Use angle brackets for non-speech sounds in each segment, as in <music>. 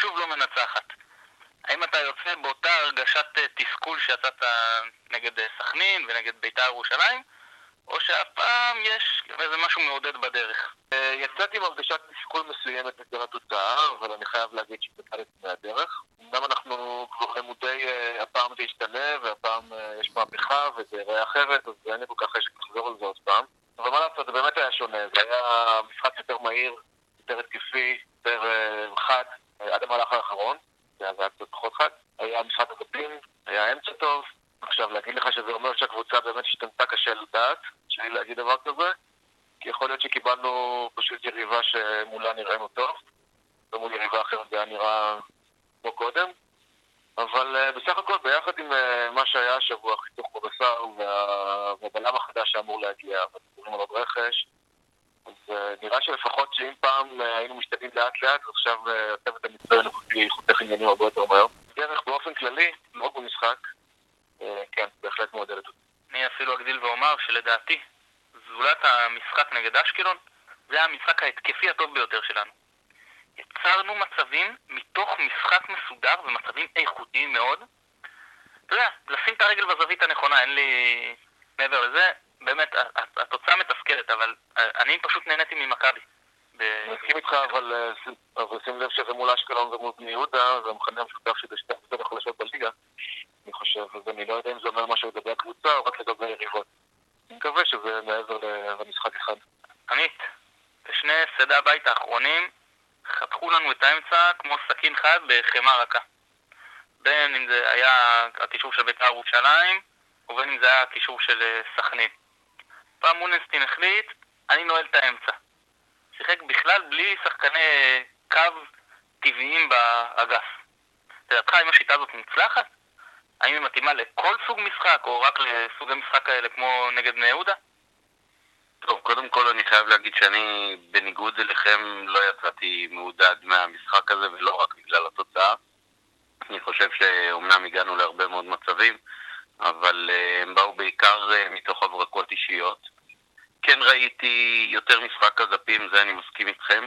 שוב לא מנצחת. האם אתה יוצא באותה הרגשת אה, תסכול שיצאת נגד אה, סכנין ונגד בית"ר ירושלים, או שאף פעם יש איזה משהו מעודד בדרך? יצאתי עם הרגשת תסכול מסוימת בגלל התוצאה, אבל אני חייב להגיד שהתקדמתי מהדרך. אמנם אנחנו כבר למודי הפעם זה ישתנה, והפעם יש מהפכה וזה יראה אחרת, אז אין לי כל כך חשק לחזור על זה עוד פעם. אבל מה לעשות, זה באמת היה שונה, זה היה משחק יותר מהיר, יותר התקפי, יותר חד, עד המהלך האחרון, זה היה קצת פחות חד. היה משחק אגפים, היה אמצע טוב. עכשיו, להגיד לך שזה אומר שהקבוצה באמת השתנתה קשה לדעת, לי להגיד דבר כזה, כי יכול להיות שקיבלנו פשוט יריבה שמולה נראינו טוב, ומול יריבה אחרת זה היה נראה כמו קודם. אבל uh, בסך הכל, ביחד עם uh, מה שהיה השבוע, חיתוך בבשר וה... והבלם החדש שאמור להגיע, ודיבורים על עוד רכש, אז uh, נראה שלפחות שאם פעם uh, היינו משתנים לאט לאט, עכשיו הצוות uh, המצטרן הנוכחי חותך עניינים הרבה יותר מהר. דרך באופן כללי, לא במשחק, כן, בהחלט מעודדת אותי. אני אפילו אגדיל ואומר שלדעתי, זולת המשחק נגד אשקלון, זה המשחק ההתקפי הטוב ביותר שלנו. יצרנו מצבים מתוך משחק מסודר ומצבים איכותיים מאוד. אתה יודע, לשים את הרגל בזווית הנכונה, אין לי מעבר לזה. באמת, התוצאה מתסכלת, אבל אני פשוט נהניתי ממכבי. מסכים איתך, אבל, אבל שים לב שזה מול אשקלון ומול בני יהודה, זה המכנה המשותף של שתי הקבוצות החלשות בליגה, אני חושב, אז אני לא יודע אם זה אומר משהו לגבי הקבוצה או רק לגבי יריבות. אני מקווה שזה מעבר למשחק אחד. עמית, בשני הפסדי הבית האחרונים חתכו לנו את האמצע כמו סכין חד בחמאה רכה. בין אם זה היה הקישור של בית"ר ירושלים, ובין אם זה היה הקישור של סכנין. פעם מונסטין החליט, אני נועל את האמצע. שיחק בכלל בלי שחקני קו טבעיים באגף. לדעתך, האם השיטה הזאת מוצלחת? האם היא מתאימה לכל סוג משחק, או רק לסוגי משחק כאלה כמו נגד בני יהודה? טוב, קודם כל אני חייב להגיד שאני, בניגוד אליכם, לא יצאתי מעודד מהמשחק הזה, ולא רק בגלל התוצאה. אני חושב שאומנם הגענו להרבה מאוד מצבים, אבל uh, הם באו בעיקר uh, מתוך הברקות אישיות. כן ראיתי יותר משחק אגפים, זה אני מסכים איתכם,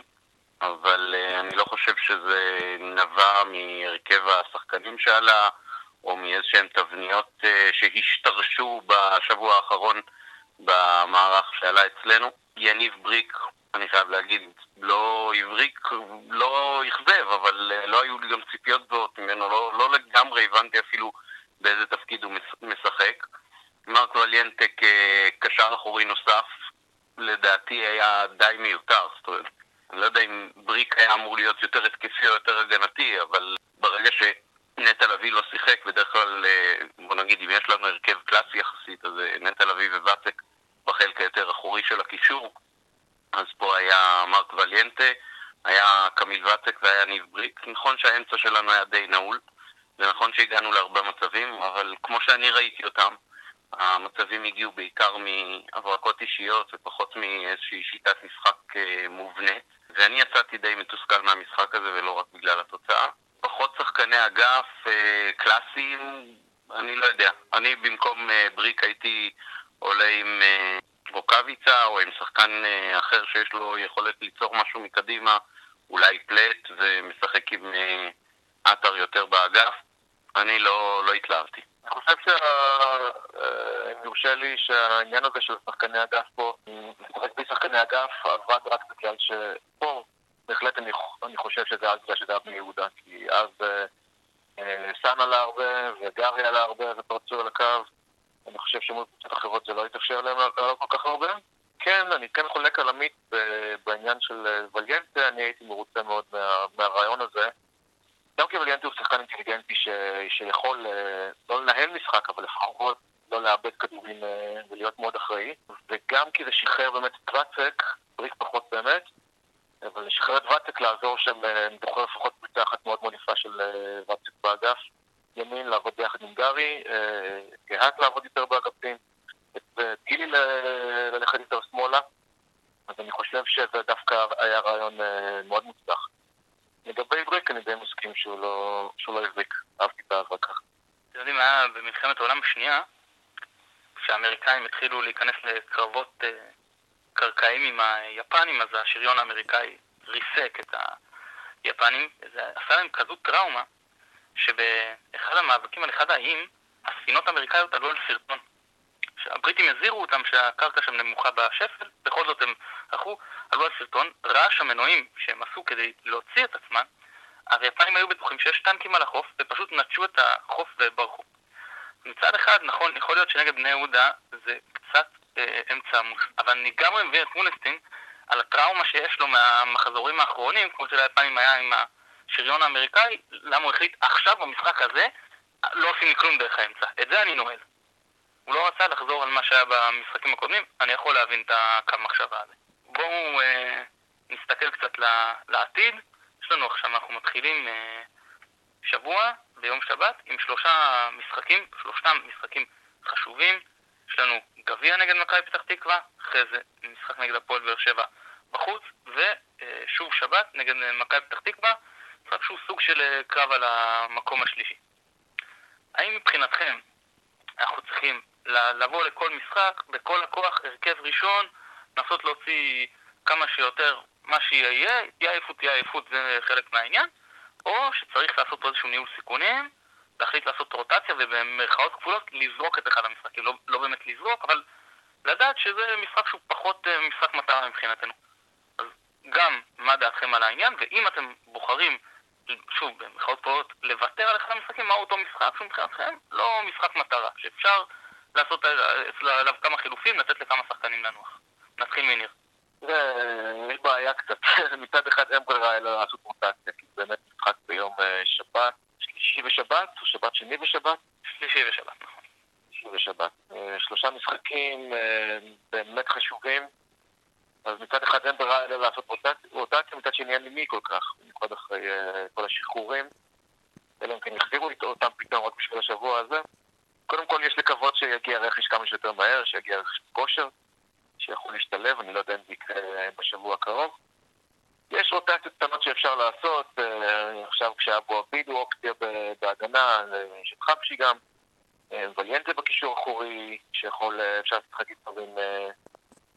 אבל uh, אני לא חושב שזה נבע מהרכב השחקנים שעלה, או מאיזשהן תבניות שהשתרשו בשבוע האחרון במערך שעלה אצלנו. יניב בריק, אני חייב להגיד, לא הבריק, לא אכזב, אבל לא היו לי גם ציפיות גבוהות ממנו, לא, לא לגמרי הבנתי אפילו באיזה תפקיד הוא משחק. מרק וליאנטה כקשר אחורי נוסף, לדעתי היה די מיותר, זאת אומרת, אני לא יודע אם בריק היה אמור להיות יותר התקפי או יותר הגנתי, אבל ברגע שנטע לביא לא שיחק, בדרך כלל, בוא נגיד, אם יש לנו הרכב קלאסי יחסית, אז נטע לביא וואטק בחלק היותר אחורי של הקישור, אז פה היה מרק וליאנטה, היה קמיל ואצק והיה ניב בריק. נכון שהאמצע שלנו היה די נעול, זה נכון שהגענו להרבה מצבים, אבל כמו שאני ראיתי אותם, המצבים הגיעו בעיקר מהברקות אישיות ופחות מאיזושהי שיטת משחק אה, מובנית, ואני יצאתי די מתוסכל מהמשחק הזה ולא רק בגלל התוצאה. פחות שחקני אגף אה, קלאסיים, אני לא יודע. אני במקום אה, בריק הייתי עולה עם רוקאביצה או עם שחקן אחר שיש לו יכולת ליצור משהו מקדימה, אולי פלט ומשחק עם עטר יותר באגף. אני לא, לא התלהבתי. אני חושב שאם יורשה לי שהעניין הזה של שחקני אגף פה, לשחק בלי שחקני אגף, עבד רק בגלל שפה בהחלט אני, אני חושב שזה אז בגלל שזה היה בני יהודה, כי אז סאן עלה הרבה וגארי עלה הרבה ופרצו על הקו אני חושב שמול קבוצות אחרות זה לא יתאפשר להם לעלות כל כך הרבה. כן, אני כן חולק על עמית בעניין של וליאנטה, אני הייתי מרוצה מאוד מה, מהרעיון הזה. גם כי וליאנטה הוא שחקן אינטליגנטי ש, שיכול לא לנהל משחק, אבל לפחות לא לאבד כדורים ולהיות מאוד אחראי. וגם כי זה שחרר באמת את ואצק, בריק פחות באמת, אבל לשחרר את ואצק לעזור שם, אני זוכר לפחות קבוצה אחת מאוד מאוד יפה של ואצק באגף. ימין לעבוד ביחד עם גרי, קהת לעבוד יותר באגפים, ואת גילי ללכת יותר שמאלה, אז אני חושב שזה דווקא היה רעיון מאוד מוצלח. לגבי בריק אני די מסכים שהוא לא, שהוא לא החזיק, אהבתי את ההברקה. אתם יודעים, היה במלחמת העולם השנייה, כשהאמריקאים התחילו להיכנס לקרבות uh, קרקעיים עם היפנים, אז השריון האמריקאי ריסק את היפנים, זה עשה להם כזו טראומה, שבאחד המאבקים על אחד האיים, הספינות האמריקאיות עלו על סרטון. הבריטים הזהירו אותם שהקרקע שם נמוכה בשפל, בכל זאת הם הלכו, עלו על סרטון, רעש המנועים שהם עשו כדי להוציא את עצמם, היפנים היו בטוחים שיש טנקים על החוף, ופשוט נטשו את החוף וברחו. מצד אחד, נכון, יכול להיות שנגד בני יהודה זה קצת אה, אמצע עמוס, אבל אני גם מבין את מונסטין על הטראומה שיש לו מהמחזורים האחרונים, כמו שליפנים היה עם השריון האמריקאי, למה הוא החליט עכשיו במשחק הזה לא עושים לי כלום דרך האמצע. את זה אני נועל. הוא לא רצה לחזור על מה שהיה במשחקים הקודמים, אני יכול להבין את הקו מחשבה הזה. בואו אה, נסתכל קצת לעתיד. יש לנו עכשיו, אנחנו מתחילים אה, שבוע ביום שבת עם שלושה משחקים, שלושתם משחקים חשובים. יש לנו גביע נגד מכבי פתח תקווה, אחרי זה משחק נגד הפועל באר שבע בחוץ, ושוב שבת נגד מכבי פתח תקווה, משחק שהוא סוג של אה, קרב על המקום השלישי. האם מבחינתכם אנחנו צריכים לבוא לכל משחק, בכל הכוח, הרכב ראשון, לנסות להוציא כמה שיותר מה שיהיה, תהיה עייפות, תהיה עייפות, זה חלק מהעניין, או שצריך לעשות פה איזשהו ניהול סיכונים, להחליט לעשות רוטציה ובמרכאות כפולות לזרוק את אחד המשחקים, לא, לא באמת לזרוק, אבל לדעת שזה משחק שהוא פחות אה, משחק מטרה מבחינתנו. אז גם מה דעתכם על העניין, ואם אתם בוחרים, שוב, במרכאות כפולות, לוותר על אחד המשחקים, מהו אותו משחק שהוא מבחינתכם? לא משחק מטרה, שאפשר לעשות עליו כמה חילופים, לתת לכמה שחקנים לנוח. נתחיל מניר. יש בעיה קצת. <laughs> מצד אחד אין ברירה אלא לעשות רוטציה, כי באמת משחק ביום אה, שבת, שלישי ושבת, או שבת שני ושבת? שלישי ושבת, נכון. שלישי ושבת. אה, שלושה משחקים אה, באמת חשובים, אז מצד אחד אין ברירה אלא לעשות רוטציה, מצד שני אין לי מי כל כך, במיוחד אחרי כל השחרורים. אלא אם כן יחזירו אותם פתאום רק בשביל השבוע הזה. קודם כל יש לקוות שיגיע רכש כמה שיותר מהר, שיגיע רכש כושר. שיכול להשתלב, אני לא יודע אם זה יקרה בשבוע הקרוב. יש רוטציות קטנות שאפשר לעשות, אה, עכשיו כשאבו עביד הוא אופציה בהגנה, יש את חבשי גם, אה, וליאנטה בקישור אחורי, שיכול, אה, אפשר לשחק איתו עם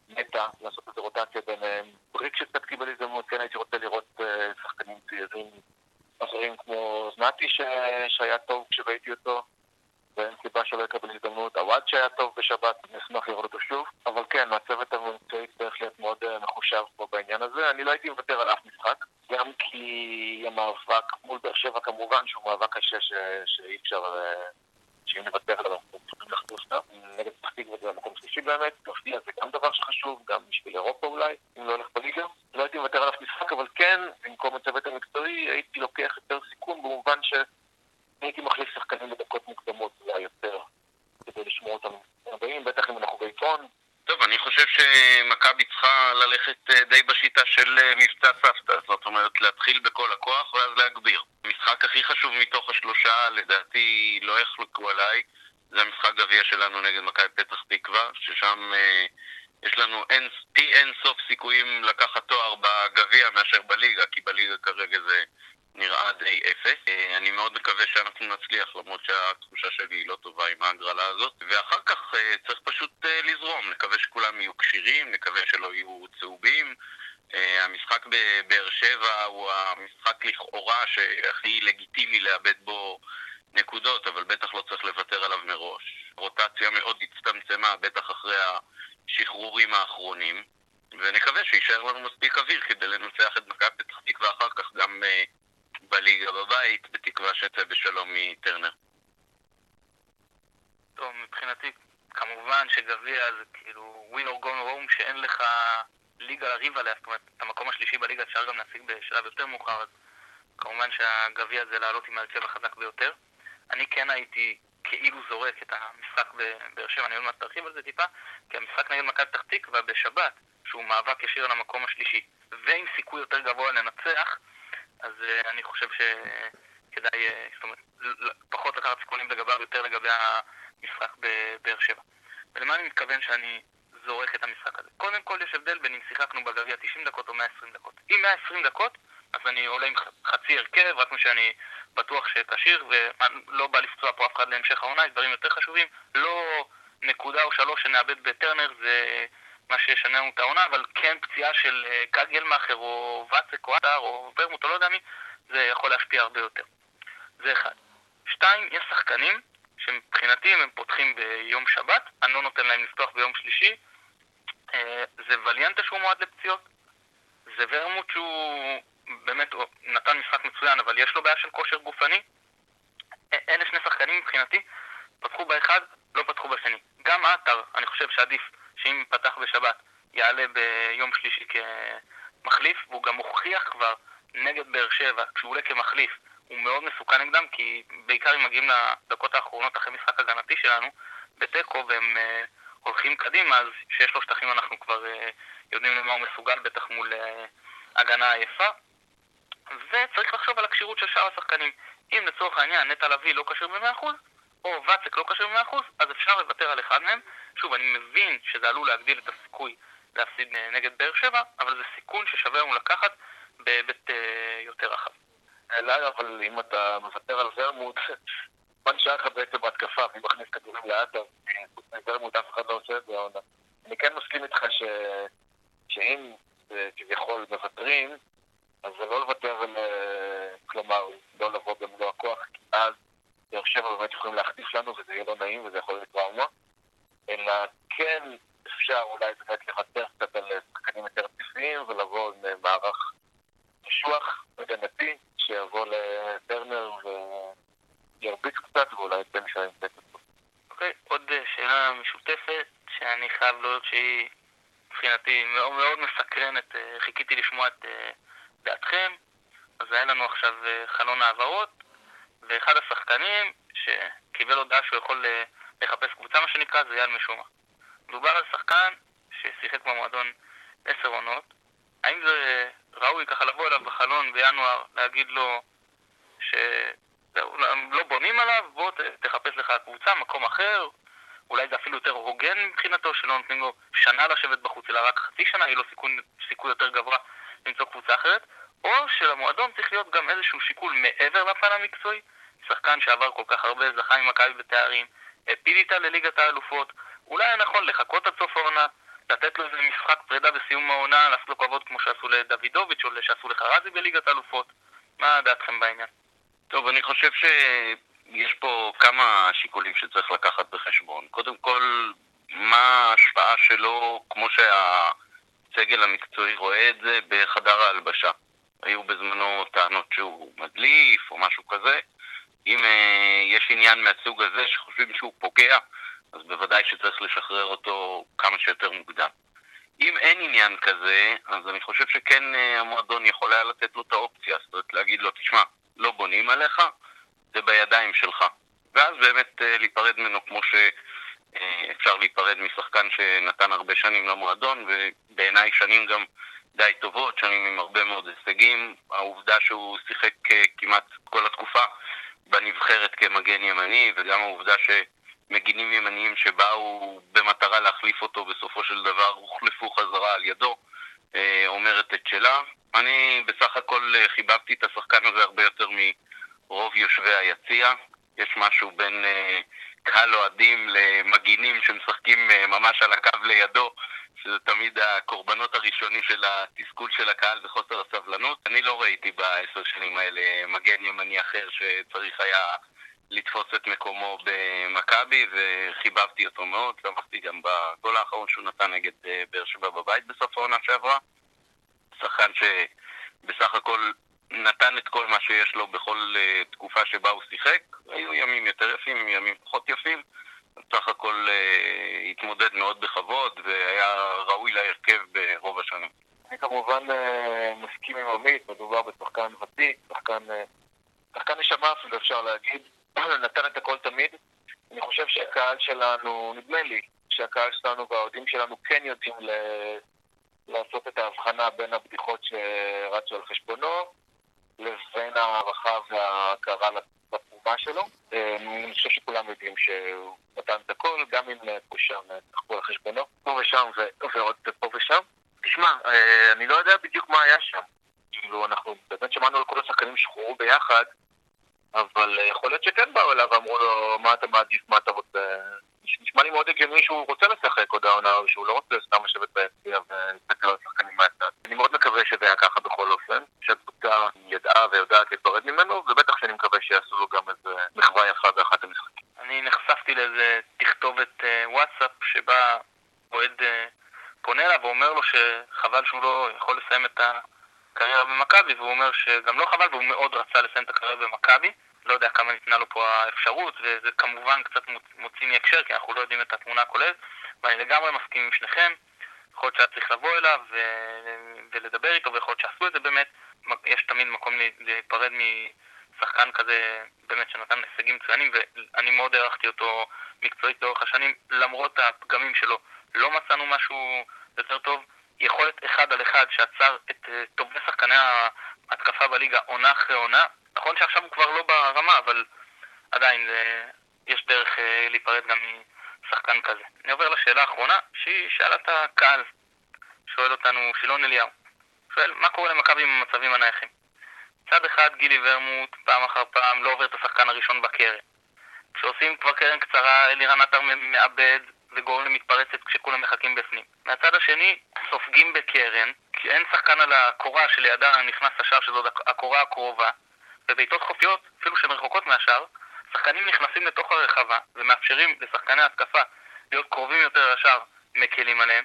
נטע, לעשות איזה רוטציה ביניהם. בריק שקצת קיבל הזדמנות, כן הייתי רוצה לראות שחקנים צעירים אחרים כמו זנתי שהיה טוב כשראיתי אותו. ואין סיבה שלא יקבל הזדמנות. עווד שהיה טוב בשבת, נשמח לראות אותו שוב. אבל כן, הצוות המקצועי צריך להיות מאוד אה, מחושב פה בעניין הזה. אני לא הייתי מוותר על אף משחק, גם כי המאבק מול באר שבע כמובן שהוא מאבק קשה ש... שאי אפשר... אה, שאם נוותר עליו אנחנו צריכים לחטוף אותה. נגד פתח תקווה זה המקום שלישי באמת, להפתיע זה גם דבר שחשוב, גם בשביל אירופה אולי, אם לא הולך בליגה. לא הייתי מוותר על אף משחק, אבל כן, במקום הצוות המקצועי הייתי לוקח יותר סיכון במובן ש... הייתי מחליף שחקנים בדקות מוקדמות אולי יותר, כדי לשמור אותם הבאים, בטח אם אנחנו ביתרון. טוב, אני חושב שמכבי צריכה ללכת אה, די בשיטה של אה, מבצע סבתא, זאת אומרת להתחיל בכל הכוח ואז להגביר. המשחק הכי חשוב מתוך השלושה, לדעתי לא יחלקו עליי, זה המשחק גביע שלנו נגד מכבי פתח תקווה, ששם אה, יש לנו אין, פי אין סוף סיכויים לקחת תואר בגביע מאשר בליגה, כי בליגה כרגע זה נראה די אפס. אה, מאוד מקווה שאנחנו נצליח, למרות שהתחושה שלי היא לא טובה עם ההגרלה הזאת. ואחר כך אה, צריך פשוט אה, לזרום, נקווה שכולם יהיו כשירים, נקווה שלא יהיו צהובים. המשחק בבאר שבע הוא המשחק לכאורה שהכי לגיטימי לאבד בו נקודות, אבל בטח לא צריך לוותר עליו מראש. רוטציה מאוד הצטמצמה, בטח אחרי השחרורים האחרונים. ונקווה שיישאר לנו מספיק אוויר כדי לנצח את מכבי פתח תקווה אחר כך גם בליגה בבית, בתקווה שתצא בשלום מטרנר. טוב, מבחינתי, כמובן שגביע זה כאילו win or gone home שאין לך ליגה לריב עליה, זאת אומרת, את המקום השלישי בליגה אפשר גם להשיג בשלב יותר מאוחר, אז כמובן שהגביע זה לעלות עם ההרכב החזק ביותר. אני כן הייתי כאילו זורק את המשחק בבאר שבע, אני עוד מעט תרחיב על זה טיפה, כי המשחק נגד מכבי פתח תקווה בשבת, שהוא מאבק ישיר על המקום השלישי, ועם סיכוי יותר גבוה לנצח, אז uh, אני חושב שכדאי, uh, זאת אומרת, פחות לקחת סיכונים לגביו יותר לגבי המשחק בבאר שבע. ולמה אני מתכוון שאני זורק את המשחק הזה? קודם כל יש הבדל בין אם שיחקנו בגביע 90 דקות או 120 דקות. אם 120 דקות, אז אני עולה עם חצי הרכב, רק שאני בטוח שכשיר, ולא בא לפצוע פה אף אחד להמשך העונה, יש דברים יותר חשובים. לא נקודה או שלוש שנאבד בטרנר זה מה שישנה לנו את העונה, אבל כן פציעה של קגלמאכר אה, או ואצק או עטר או ורמוט או לא יודע מי, זה יכול להשפיע הרבה יותר. זה אחד. שתיים, יש שחקנים שמבחינתי אם הם פותחים ביום שבת, אני לא נותן להם לפתוח ביום שלישי. אה, זה וליאנטה שהוא מועד לפציעות, זה ורמוט שהוא באמת נתן משחק מצוין, אבל יש לו בעיה של כושר גופני. אלה שני שחקנים מבחינתי, פתחו באחד, לא פתחו בשני. גם עטר, אני חושב שעדיף שאם פתח בשבת, יעלה ביום שלישי כמחליף, והוא גם הוכיח כבר נגד באר שבע, כשהוא עולה כמחליף, הוא מאוד מסוכן נגדם, כי בעיקר אם מגיעים לדקות האחרונות אחרי משחק הגנתי שלנו, בתיקו, והם uh, הולכים קדימה, אז כשיש לו שטחים אנחנו כבר uh, יודעים למה הוא מסוגל, בטח מול uh, הגנה עייפה. וצריך לחשוב על הכשירות של שאר השחקנים. אם לצורך העניין נטע לביא לא כשיר ב-100%, או ואצק לא כשיר ב-100%, אז אפשר לוותר על אחד מהם. שוב, אני מבין שזה עלול להגדיל את הסיכוי להפסיד נגד באר שבע, אבל זה סיכון ששווה לנו לקחת בהיבט אה, יותר רחב. אלא, אבל אם אתה מוותר על ורמוט, <laughs> נשאר לך בעצם בהתקפה? מי מכניס כדורים לאט, אז חוץ מוורמוט אף אחד לא עושה את זה העונה. אני כן מסכים איתך ש... שאם אה, כביכול מוותרים, אז זה לא לוותר, כלומר, לא לבוא במלוא הכוח, כי אז באר שבע באמת יכולים להחטיף לנו וזה יהיה לא נעים וזה יכול להיות טראומה, אלא כן אפשר אולי באמת לוותר קצת על שחקנים יותר טבעיים ולבוא עם מערך קשוח, הגנתי, שיבוא לטרנר וירביץ קצת ואולי יצא משם עם טקס. אוקיי, עוד אה, שאלה משותפת שאני חייב לראות שהיא מבחינתי מאוד מאוד מסקרנת, אה, חיכיתי לשמוע את אה, דעתכם. אז היה לנו עכשיו חלון העברות, ואחד השחקנים שקיבל הודעה שהוא יכול לחפש קבוצה, מה שנקרא, זה אייל משומע. מדובר על שחקן ששיחק במועדון עשר עונות. האם זה ראוי ככה לבוא אליו בחלון בינואר, להגיד לו שלא בונים עליו, בוא תחפש לך קבוצה, מקום אחר, אולי זה אפילו יותר הוגן מבחינתו, שלא נותנים לו שנה לשבת בחוץ, אלא רק חצי שנה, יהיה לו סיכוי, סיכוי יותר גבוה למצוא קבוצה אחרת, או שלמועדון צריך להיות גם איזשהו שיקול מעבר לפן המקצועי, שחקן שעבר כל כך הרבה, זכה עם מכבי בתארים, הפיל איתה לליגת האלופות, אולי היה נכון לחכות עד סוף העונה, לתת לו איזה משחק פרידה בסיום העונה, לעשות לו כבוד כמו שעשו לדוידוביץ' או שעשו לחרזי בליגת האלופות. מה דעתכם בעניין? טוב, אני חושב שיש פה כמה שיקולים שצריך לקחת בחשבון. קודם כל, מה ההשפעה שלו, כמו שהסגל המקצועי רואה את זה, בחדר ההלבשה. היו בזמנו טענות שהוא מדליף או משהו כזה. אם אה, יש עניין מהסוג הזה שחושבים שהוא פוגע, אז בוודאי שצריך לשחרר אותו כמה שיותר מוקדם. אם אין עניין כזה, אז אני חושב שכן אה, המועדון יכול היה לתת לו את האופציה, זאת אומרת להגיד לו, תשמע, לא בונים עליך, זה בידיים שלך. ואז באמת אה, להיפרד ממנו כמו שאפשר להיפרד משחקן שנתן הרבה שנים למועדון, ובעיניי שנים גם די טובות, שנים עם הרבה מאוד הישגים. העובדה שהוא שיחק כמעט כל התקופה בנבחרת כמגן ימני, וגם העובדה שמגינים ימניים שבאו במטרה להחליף אותו בסופו של דבר הוחלפו חזרה על ידו, אה, אומרת את שלה. אני בסך הכל אה, חיבבתי את השחקן הזה הרבה יותר מרוב יושבי היציע. יש משהו בין אה, קהל אוהדים למגינים שמשחקים ממש על הקו לידו, שזה תמיד הקורבנות הראשונים של התסכול של הקהל וחוסר הסבלנות. אני לא ראיתי בעשר שנים האלה מגן ימני אחר שצריך היה לתפוס את מקומו במכבי וחיבבתי אותו מאוד, שמחתי גם בגול האחרון שהוא נתן נגד אה, באר שבע בבית בסוף העונה שעברה. שחקן שבסך הכל נתן את כל מה שיש לו בכל אה, תקופה שבה הוא שיחק. היו ימים יותר יפים, ימים פחות יפים. בסך הכל אה, התמודד מאוד בכבוד והיה ראוי להרכב ברוב השנים. אני כמובן מסכים עם עמית, מדובר בשחקן ותיק, שחקן, שחקן נשמה אפילו אפשר להגיד. <clears throat> נתן את הכל תמיד. אני חושב שהקהל שלנו, נדמה לי, שהקהל שלנו והאוהדים שלנו כן יודעים ל... לעשות את ההבחנה בין הבדיחות שרצו על חשבונו לבין הערכה וההכרה הבא שלו. אני חושב שכולם יודעים שהוא נתן את הכל, גם אם פה ושם צחקו על חשבונו, פה ושם ועוד פה ושם. תשמע, אני לא יודע בדיוק מה היה שם. כאילו, אנחנו באמת שמענו על כל השחקנים שחררו ביחד, אבל יכול להיות שכן באו אליו ואמרו לו, מה אתה מעדיף, מה אתה רוצה. נשמע לי מאוד הגיוני שהוא רוצה לשחק עוד העונה, שהוא לא רוצה סתם לשבת ביציע ולהסתכל על השחקנים מהצד. אני מאוד מקווה שזה היה ככה בכל אופן, שהקבוצה ידעה ויודעת להיפרד ממנו, ובטח מקווה שיעשו לו גם איזה מחווה יפה באחת המשחקים. אני נחשפתי לאיזה תכתובת וואטסאפ שבה אוהד פונה אליו ואומר לו שחבל שהוא לא יכול לסיים את הקריירה במכבי, והוא אומר שגם לא חבל והוא מאוד רצה לסיים את הקריירה במכבי. לא יודע כמה ניתנה לו פה האפשרות, וזה כמובן קצת מוציא מהקשר, כי אנחנו לא יודעים את התמונה הכוללת, ואני לגמרי מסכים עם שניכם. יכול להיות שהיה צריך לבוא אליו ולדבר איתו, ויכול להיות שעשו את זה באמת. יש תמיד מקום להיפרד משחקן כזה, באמת, שנתן הישגים מצוינים, ואני מאוד הערכתי אותו מקצועית לאורך השנים, למרות הפגמים שלו. לא מצאנו משהו יותר טוב. יכולת אחד על אחד שעצר את טובי שחקני ההתקפה בליגה עונה אחרי עונה, נכון שעכשיו הוא כבר לא ברמה, אבל עדיין זה, יש דרך אה, להיפרד גם משחקן כזה. אני עובר לשאלה האחרונה, שהיא שאלה את הקהל. שואל אותנו שילון אליהו. שואל, מה קורה למכבי עם המצבים הנייחים? מצד אחד גילי ורמוט פעם אחר פעם לא עובר את השחקן הראשון בקרן. כשעושים כבר קרן קצרה, אלירן עטר מאבד וגורם למתפרצת כשכולם מחכים בפנים. מהצד השני, סופגים בקרן, כי אין שחקן על הקורה שלידה נכנס לשער שזאת הקורה הקרובה, בבעיטות חופיות, אפילו שהן רחוקות מהשאר, שחקנים נכנסים לתוך הרחבה ומאפשרים לשחקני התקפה להיות קרובים יותר לשאר, מקלים עליהם.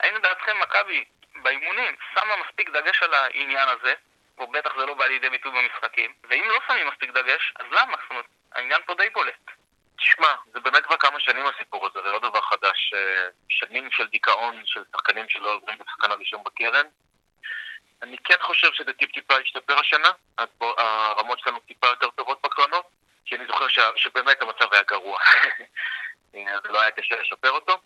האם לדעתכם מכבי באימונים שמה מספיק דגש על העניין הזה, או בטח זה לא בא לידי ביטוי במשחקים, ואם לא שמים מספיק דגש, אז למה? זאת אומרת, העניין פה די בולט. תשמע, זה באמת כבר כמה שנים הסיפור הזה, זה לא דבר חדש. שנים של דיכאון של שחקנים שלא עוברים את השחקן הראשון בקרן. אני כן חושב שזה טיפ-טיפה השתפר השנה, הרמות שלנו טיפה יותר טובות בקרנות, כי אני זוכר ש... שבאמת המצב היה גרוע. <laughs> זה לא היה קשה לשפר אותו.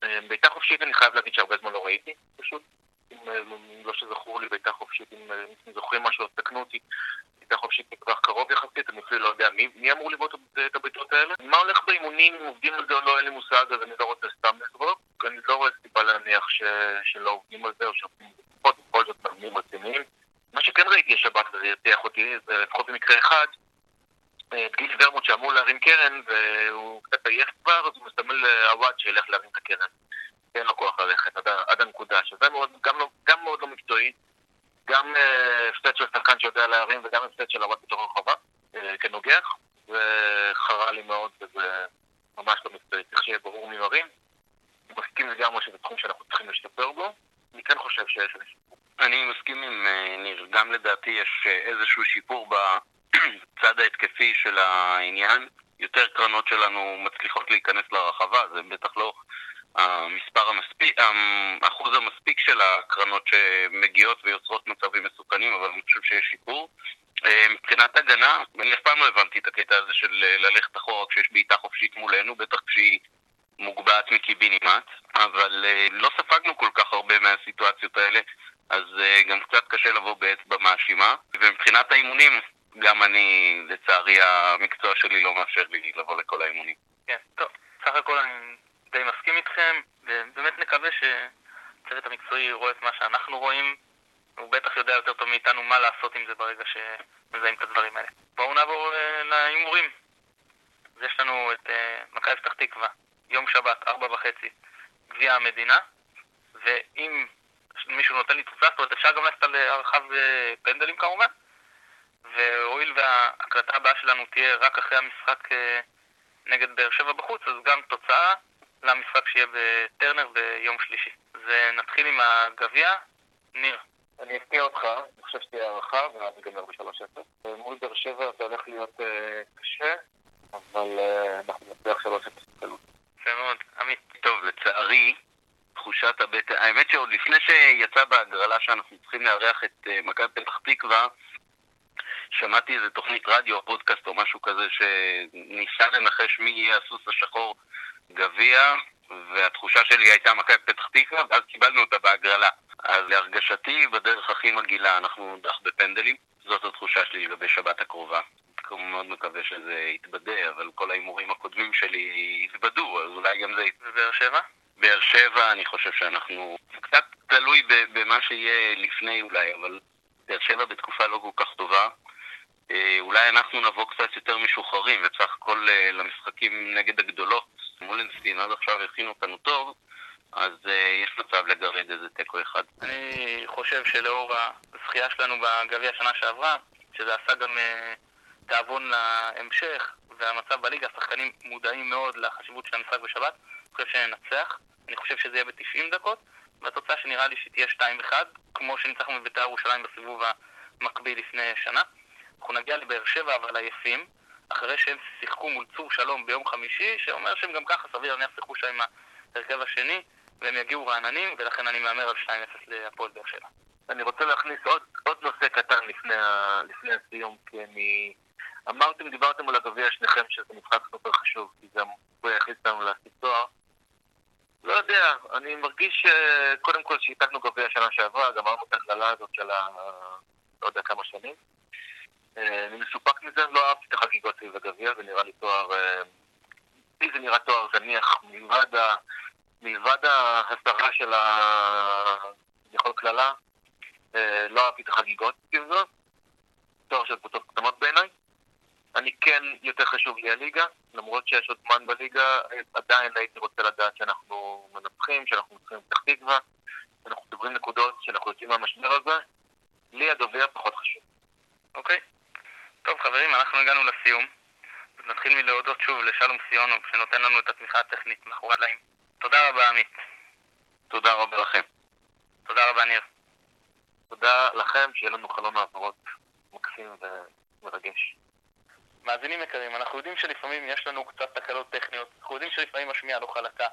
בעיטה חופשית אני חייב להגיד שהרבה זמן לא ראיתי, פשוט. אם לא שזכור לי בעיטה חופשית, אם זוכרים משהו, אז תקנו אותי. בעיטה חופשית כל כך קרוב יחסית, אני אפילו לא יודע מי, מי אמור לבעוט את הבעיטות האלה. מה הולך באימונים, אם עובדים על זה או לא, אין לי מושג, אז אני לא רוצה סתם לזרוק. אני לא רואה סיבה להניח ש... שלא עובדים על זה, או שעובדים לפחות בכל זאת מאמנים רציניים. מה שכן ראיתי השבת, וזה ירתיח אותי, זה לפחות במקרה אחד, את גיל ורמוט שאמור להרים קרן, והוא קצת עייף כבר, אז הוא מסתמל לעווד שילך להרים את הקרן. אין לו כוח ללכת הנקודה, שזה מאוד, גם, לא, גם מאוד לא מקצועי, גם הפסד של שחקן שיודע להרים וגם הפסד של עווד בתוך הרחבה, כנוגח, וחרה לי מאוד, וזה ממש לא מקצועי, צריך שיהיה ברור מי מרים. אני מסכים לגמרי שזה תחום שאנחנו צריכים להשתפר בו, אני כן חושב שיש שיפור. אני מסכים עם ניר, גם לדעתי יש איזשהו שיפור בצד ההתקפי של העניין. יותר קרנות שלנו מצליחות להיכנס לרחבה, זה בטח לא המספר המספיק, האחוז המספיק של הקרנות שמגיעות ויוצרות מצבים מסוכנים, אבל אני חושב שיש שיפור. מבחינת הגנה, אני אף פעם לא הבנתי את הקטע הזה של ללכת אחורה כשיש בעיטה חופשית מולנו, בטח כשהיא מוגבעת מקיבינימט, אבל לא ספגנו כל כך הרבה מהסיטואציות האלה, אז גם קצת קשה לבוא באצבע מאשימה. ומבחינת האימונים, גם אני, לצערי, המקצוע שלי לא מאפשר לי לבוא לכל האימונים. כן, טוב, סך הכל אני די מסכים איתכם, ובאמת נקווה שהצוות המקצועי רואה את מה שאנחנו רואים, הוא בטח יודע יותר טוב מאיתנו מה לעשות עם זה ברגע שמזהים את הדברים האלה. בואו נעבור להימורים. אז יש לנו את מכבי פתח תקווה, יום שבת, ארבע וחצי, גביע המדינה, ואם מישהו נותן לי תוצאה, זאת אומרת אפשר גם ללכת על הרחב פנדלים כמובן, והואיל וההקלטה הבאה שלנו תהיה רק אחרי המשחק נגד באר שבע בחוץ, אז גם תוצאה למשחק שיהיה בטרנר ביום שלישי. אז נתחיל עם הגביע. ניר. אני אפתיע אותך, אני חושב שתהיה הערכה, ואז ייגמר ב-3-0. מול באר שבע זה הולך להיות קשה, אבל אנחנו נצליח 3-0 בקלות. יפה מאוד. עמית. טוב, לצערי, תחושת הבטן, האמת שעוד לפני שיצא בהגרלה שאנחנו צריכים לארח את מכבי פתח תקווה, שמעתי איזה תוכנית רדיו, פודקאסט או משהו כזה שניסה לנחש מי יהיה הסוס השחור גביע, והתחושה שלי הייתה מכבי פתח תקווה, ואז קיבלנו אותה בהגרלה. אז להרגשתי, בדרך הכי מגעילה, אנחנו נודח בפנדלים. זאת התחושה שלי לגבי שבת הקרובה. מאוד מקווה שזה יתבדה, אבל כל ההימורים הקודמים שלי יתבדו, אז אולי גם זה... ובאר שבע? באר שבע, אני חושב שאנחנו... זה קצת תלוי במה שיהיה לפני אולי, אבל באר שבע בתקופה לא כל כך טובה. אה, אולי אנחנו נבוא קצת יותר משוחררים, ובסך הכל אה, למשחקים נגד הגדולות, מולנסטין עד עכשיו הכינו אותנו טוב, אז uh, יש מצב לגרד איזה תיקו אחד. אני חושב שלאור הזכייה שלנו בגביע השנה שעברה, שזה עשה גם uh, תיאבון להמשך, והמצב בליגה, השחקנים מודעים מאוד לחשיבות של המשחק בשבת, אני חושב שננצח, אני חושב שזה יהיה ב-90 דקות, והתוצאה שנראה לי שתהיה 2-1, כמו שניצחנו בבית"ר ירושלים בסיבוב המקביל לפני שנה. אנחנו נגיע לבאר שבע, אבל עייפים, אחרי שהם שיחקו מול צור שלום ביום חמישי, שאומר שהם גם ככה סביר להניח שיחקו שם עם ההרכב השני, והם יגיעו רעננים, ולכן אני מהמר על 2-0 להפועל באר שבע. אני רוצה להכניס עוד, עוד נושא קטן לפני, ה, לפני הסיום, כי אני... אמרתם, דיברתם על הגביע שניכם שזה משחק סופר חשוב, כי זה אמור להכניס אותנו להשיג תואר. לא יודע, אני מרגיש קודם כל שהצגנו גביע שנה שעברה, גמרנו את הכללה הזאת של ה... לא יודע כמה שנים. אה, אני מסופק מזה, לא אהבתי את החגיגות סביב הגביע, זה נראה לי תואר... אה, לי זה נראה תואר זניח, מלבד, ה... מלבד ההסרה של ה... יכול קללה, אה, לא אהבתי את החגיגות סביב זה, תואר של קבוצות קטנות בעיניי. אני כן, יותר חשוב לי הליגה, למרות שיש עוד זמן בליגה, עדיין הייתי רוצה לדעת שאנחנו מנצחים, שאנחנו מנצחים פתח תקווה, שאנחנו צוברים נקודות, שאנחנו יוצאים מהמשבר הזה. לי הגביע פחות חשוב. אוקיי. Okay. טוב חברים, אנחנו הגענו לסיום. נתחיל מלהודות שוב לשלום סיונוב שנותן לנו את התמיכה הטכנית מאחורי הלאים. תודה רבה עמית. תודה רבה לכם. תודה רבה ניר. תודה לכם, שיהיה לנו חלון העברות מקסים ומרגש. מאזינים יקרים, אנחנו יודעים שלפעמים יש לנו קצת תקלות טכניות, אנחנו יודעים שלפעמים השמיעה לא חלקה.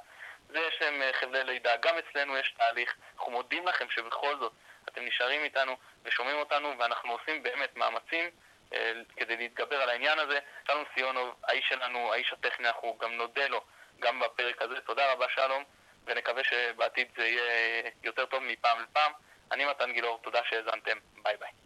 זה יש להם אה, חבלי לידה, גם אצלנו יש תהליך. אנחנו מודים לכם שבכל זאת אתם נשארים איתנו ושומעים אותנו, ואנחנו עושים באמת מאמצים כדי להתגבר על העניין הזה. שלום סיונוב, האיש שלנו, האיש הטכני, אנחנו גם נודה לו גם בפרק הזה. תודה רבה שלום, ונקווה שבעתיד זה יהיה יותר טוב מפעם לפעם. אני מתן גילאור, תודה שהאזנתם, ביי ביי.